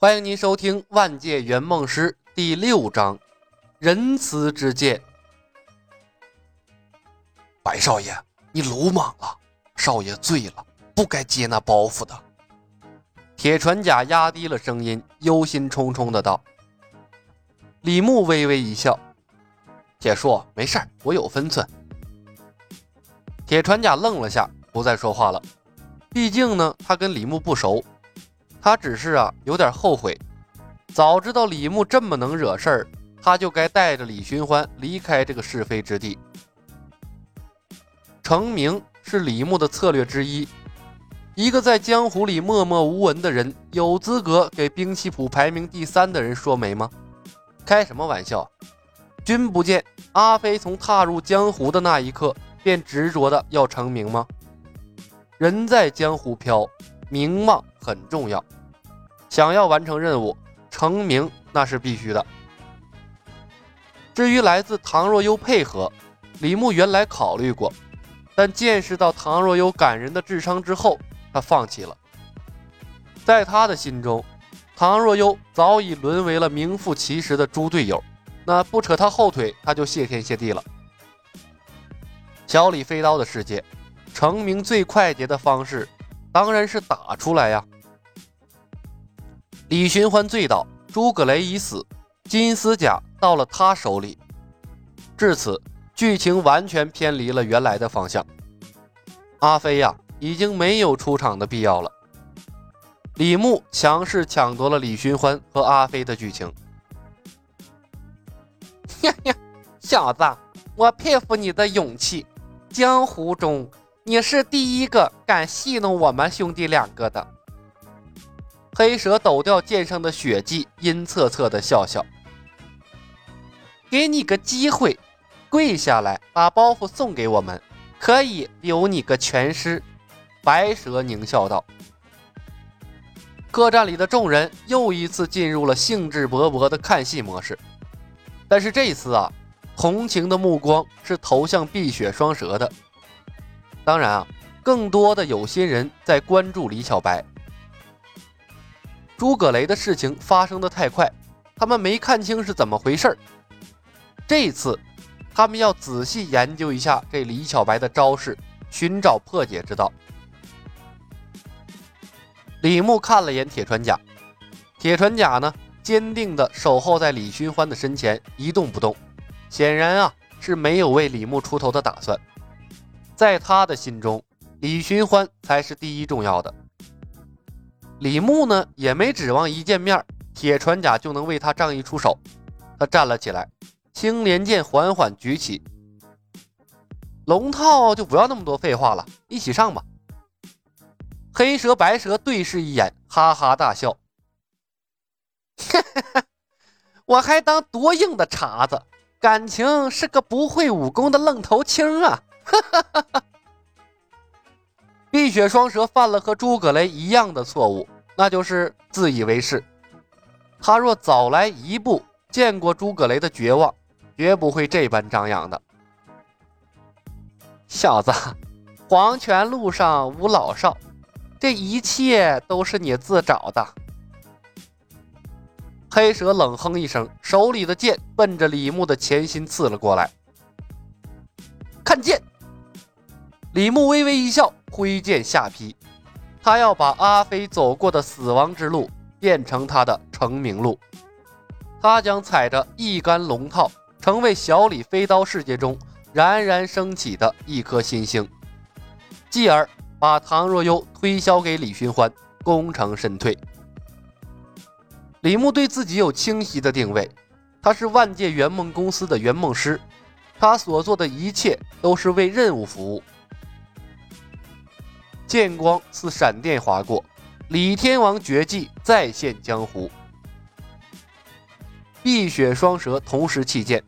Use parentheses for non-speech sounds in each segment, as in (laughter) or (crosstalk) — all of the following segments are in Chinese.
欢迎您收听《万界圆梦师》第六章《仁慈之剑》。白少爷，你鲁莽了，少爷醉了，不该接那包袱的。铁船甲压低了声音，忧心忡忡的道。李牧微微一笑：“铁叔，没事，我有分寸。”铁船甲愣了下，不再说话了。毕竟呢，他跟李牧不熟。他只是啊，有点后悔，早知道李牧这么能惹事儿，他就该带着李寻欢离开这个是非之地。成名是李牧的策略之一，一个在江湖里默默无闻的人，有资格给兵器谱排名第三的人说媒吗？开什么玩笑！君不见阿飞从踏入江湖的那一刻便执着的要成名吗？人在江湖飘。名望很重要，想要完成任务，成名那是必须的。至于来自唐若幽配合，李牧原来考虑过，但见识到唐若幽感人的智商之后，他放弃了。在他的心中，唐若幽早已沦为了名副其实的猪队友，那不扯他后腿，他就谢天谢地了。小李飞刀的世界，成名最快捷的方式。当然是打出来呀！李寻欢醉倒，诸葛雷已死，金丝甲到了他手里。至此，剧情完全偏离了原来的方向。阿飞呀，已经没有出场的必要了。李牧强势抢夺了李寻欢和阿飞的剧情。小子，我佩服你的勇气。江湖中。你是第一个敢戏弄我们兄弟两个的。黑蛇抖掉剑上的血迹，阴恻恻的笑笑。给你个机会，跪下来把包袱送给我们，可以留你个全尸。白蛇狞笑道。客栈里的众人又一次进入了兴致勃勃的看戏模式，但是这次啊，同情的目光是投向碧血双蛇的。当然啊，更多的有心人在关注李小白。诸葛雷的事情发生的太快，他们没看清是怎么回事这次，他们要仔细研究一下这李小白的招式，寻找破解之道。李牧看了眼铁船甲，铁船甲呢，坚定地守候在李寻欢的身前，一动不动，显然啊，是没有为李牧出头的打算。在他的心中，李寻欢才是第一重要的。李牧呢，也没指望一见面，铁船甲就能为他仗义出手。他站了起来，青莲剑缓缓举起。龙套就不要那么多废话了，一起上吧。黑蛇白蛇对视一眼，哈哈大笑。哈哈哈，我还当多硬的茬子，感情是个不会武功的愣头青啊！哈哈哈！哈碧血双蛇犯了和诸葛雷一样的错误，那就是自以为是。他若早来一步，见过诸葛雷的绝望，绝不会这般张扬的。小子，黄泉路上无老少，这一切都是你自找的。黑蛇冷哼一声，手里的剑奔着李牧的前心刺了过来。看剑！李牧微微一笑，挥剑下劈。他要把阿飞走过的死亡之路变成他的成名路。他将踩着一杆龙套，成为小李飞刀世界中冉冉升起的一颗新星，继而把唐若幽推销给李寻欢，功成身退。李牧对自己有清晰的定位，他是万界圆梦公司的圆梦师，他所做的一切都是为任务服务。剑光似闪电划过，李天王绝技再现江湖。碧血双蛇同时弃剑，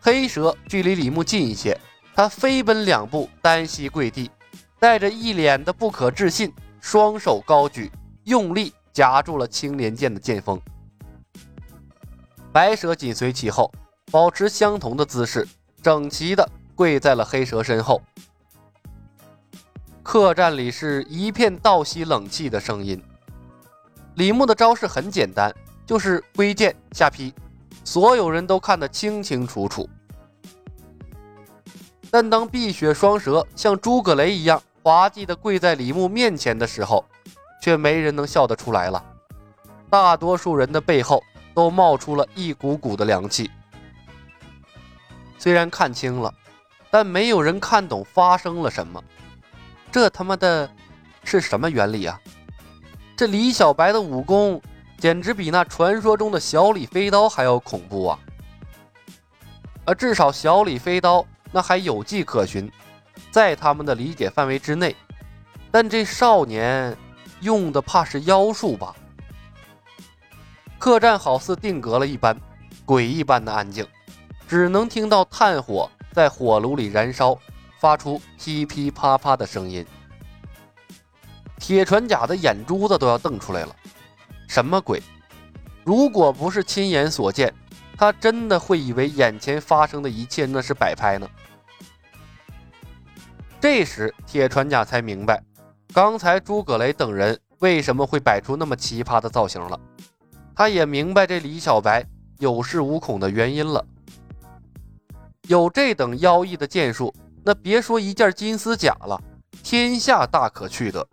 黑蛇距离李牧近一些，他飞奔两步，单膝跪地，带着一脸的不可置信，双手高举，用力夹住了青莲剑的剑锋。白蛇紧随其后，保持相同的姿势，整齐的跪在了黑蛇身后。客栈里是一片倒吸冷气的声音。李牧的招式很简单，就是挥剑下劈，所有人都看得清清楚楚。但当碧血双蛇像诸葛雷一样滑稽地跪在李牧面前的时候，却没人能笑得出来了。大多数人的背后都冒出了一股股的凉气。虽然看清了，但没有人看懂发生了什么。这他妈的是什么原理啊？这李小白的武功简直比那传说中的小李飞刀还要恐怖啊！而至少小李飞刀那还有迹可循，在他们的理解范围之内。但这少年用的怕是妖术吧？客栈好似定格了一般，鬼一般的安静，只能听到炭火在火炉里燃烧。发出噼噼啪啪的声音，铁船甲的眼珠子都要瞪出来了。什么鬼？如果不是亲眼所见，他真的会以为眼前发生的一切那是摆拍呢。这时，铁船甲才明白，刚才诸葛雷等人为什么会摆出那么奇葩的造型了。他也明白这李小白有恃无恐的原因了。有这等妖异的剑术。那别说一件金丝甲了，天下大可去得。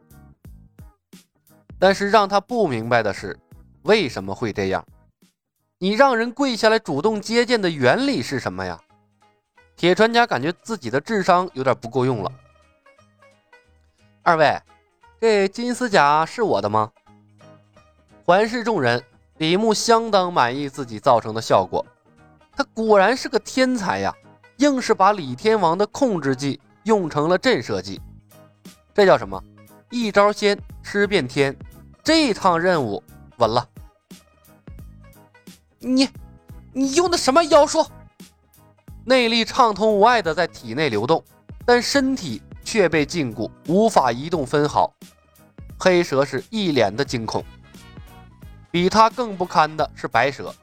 但是让他不明白的是，为什么会这样？你让人跪下来主动接见的原理是什么呀？铁船家感觉自己的智商有点不够用了。二位，这金丝甲是我的吗？环视众人，李牧相当满意自己造成的效果，他果然是个天才呀！硬是把李天王的控制技用成了震慑技，这叫什么？一招鲜吃遍天。这趟任务稳了。你，你用的什么妖术？内力畅通无碍的在体内流动，但身体却被禁锢，无法移动分毫。黑蛇是一脸的惊恐。比他更不堪的是白蛇，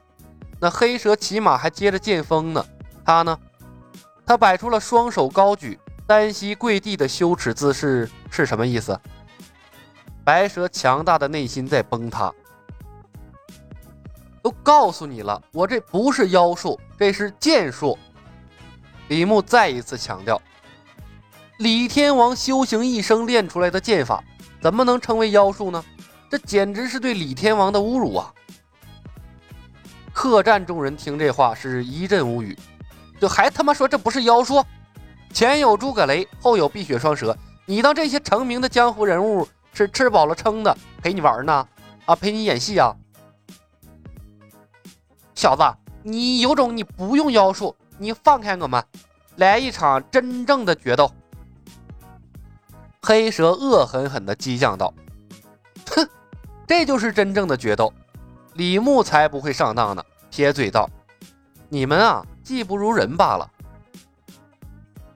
那黑蛇起码还接着剑锋呢，他呢？他摆出了双手高举、单膝跪地的羞耻姿势，是什么意思？白蛇强大的内心在崩塌。都告诉你了，我这不是妖术，这是剑术。李牧再一次强调：李天王修行一生练出来的剑法，怎么能称为妖术呢？这简直是对李天王的侮辱啊！客栈众人听这话是一阵无语。就还他妈说这不是妖术？前有诸葛雷，后有碧血双蛇，你当这些成名的江湖人物是吃饱了撑的陪你玩呢？啊，陪你演戏啊？小子，你有种，你不用妖术，你放开我们，来一场真正的决斗！黑蛇恶狠狠地激将道：“哼，这就是真正的决斗！”李牧才不会上当呢，撇嘴道：“你们啊！”技不如人罢了。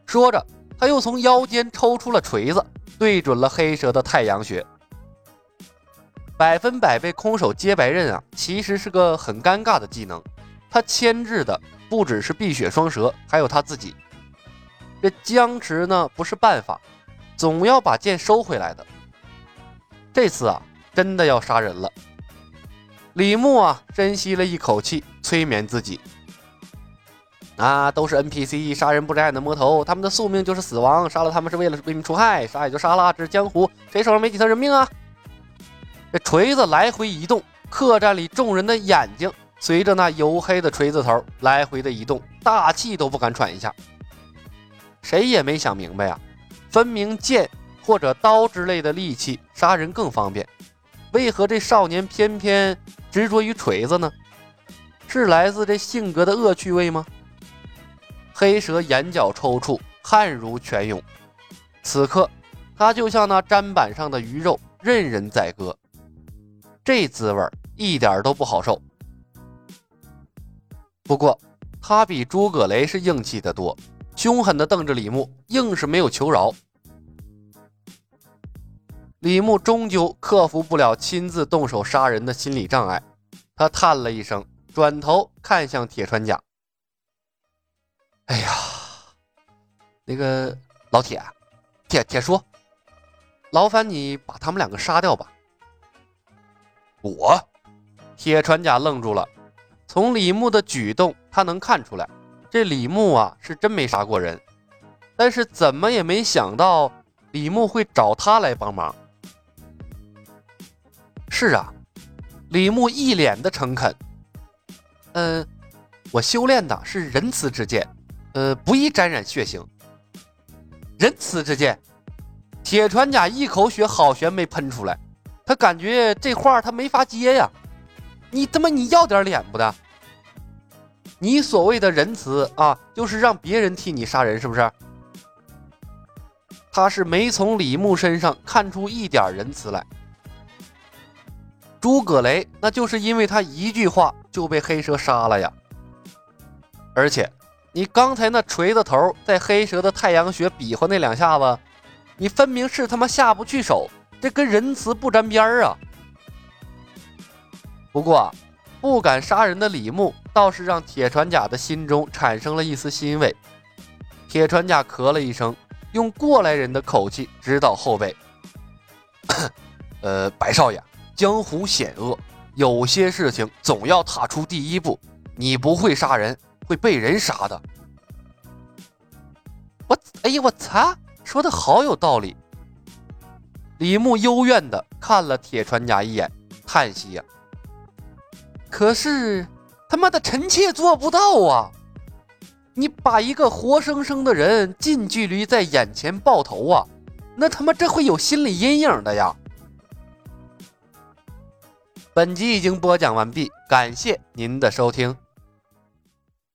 说着，他又从腰间抽出了锤子，对准了黑蛇的太阳穴。百分百被空手接白刃啊，其实是个很尴尬的技能。他牵制的不只是碧血双蛇，还有他自己。这僵持呢不是办法，总要把剑收回来的。这次啊，真的要杀人了。李牧啊，深吸了一口气，催眠自己。啊，都是 NPC，杀人不眨眼的魔头，他们的宿命就是死亡，杀了他们是为了为民除害，杀也就杀了，这是江湖，谁手上没几条人命啊？这锤子来回移动，客栈里众人的眼睛随着那黝黑的锤子头来回的移动，大气都不敢喘一下。谁也没想明白呀，分明剑或者刀之类的利器杀人更方便，为何这少年偏偏执着于锤子呢？是来自这性格的恶趣味吗？黑蛇眼角抽搐，汗如泉涌。此刻，他就像那砧板上的鱼肉，任人宰割。这滋味一点都不好受。不过，他比诸葛雷是硬气的多，凶狠地瞪着李牧，硬是没有求饶。李牧终究克服不了亲自动手杀人的心理障碍，他叹了一声，转头看向铁川甲。哎呀，那个老铁，铁铁叔，劳烦你把他们两个杀掉吧。我，铁船甲愣住了。从李牧的举动，他能看出来，这李牧啊是真没杀过人，但是怎么也没想到李牧会找他来帮忙。是啊，李牧一脸的诚恳。嗯，我修炼的是仁慈之剑，呃，不易沾染血腥。仁慈之剑，铁船甲一口血好悬没喷出来，他感觉这话他没法接呀。你他妈你要点脸不的？你所谓的仁慈啊，就是让别人替你杀人，是不是？他是没从李牧身上看出一点仁慈来。诸葛雷那就是因为他一句话就被黑蛇杀了呀。而且你刚才那锤子头在黑蛇的太阳穴比划那两下子，你分明是他妈下不去手，这跟仁慈不沾边儿啊。不过，不敢杀人的李牧倒是让铁船甲的心中产生了一丝欣慰。铁船甲咳了一声，用过来人的口气指导后辈：“ (coughs) 呃，白少爷，江湖险恶，有些事情总要踏出第一步。你不会杀人，会被人杀的。”我，哎呀，我擦，说的好有道理。李牧幽怨的看了铁船甲一眼，叹息呀。可是，他妈的，臣妾做不到啊！你把一个活生生的人近距离在眼前爆头啊，那他妈这会有心理阴影的呀！本集已经播讲完毕，感谢您的收听。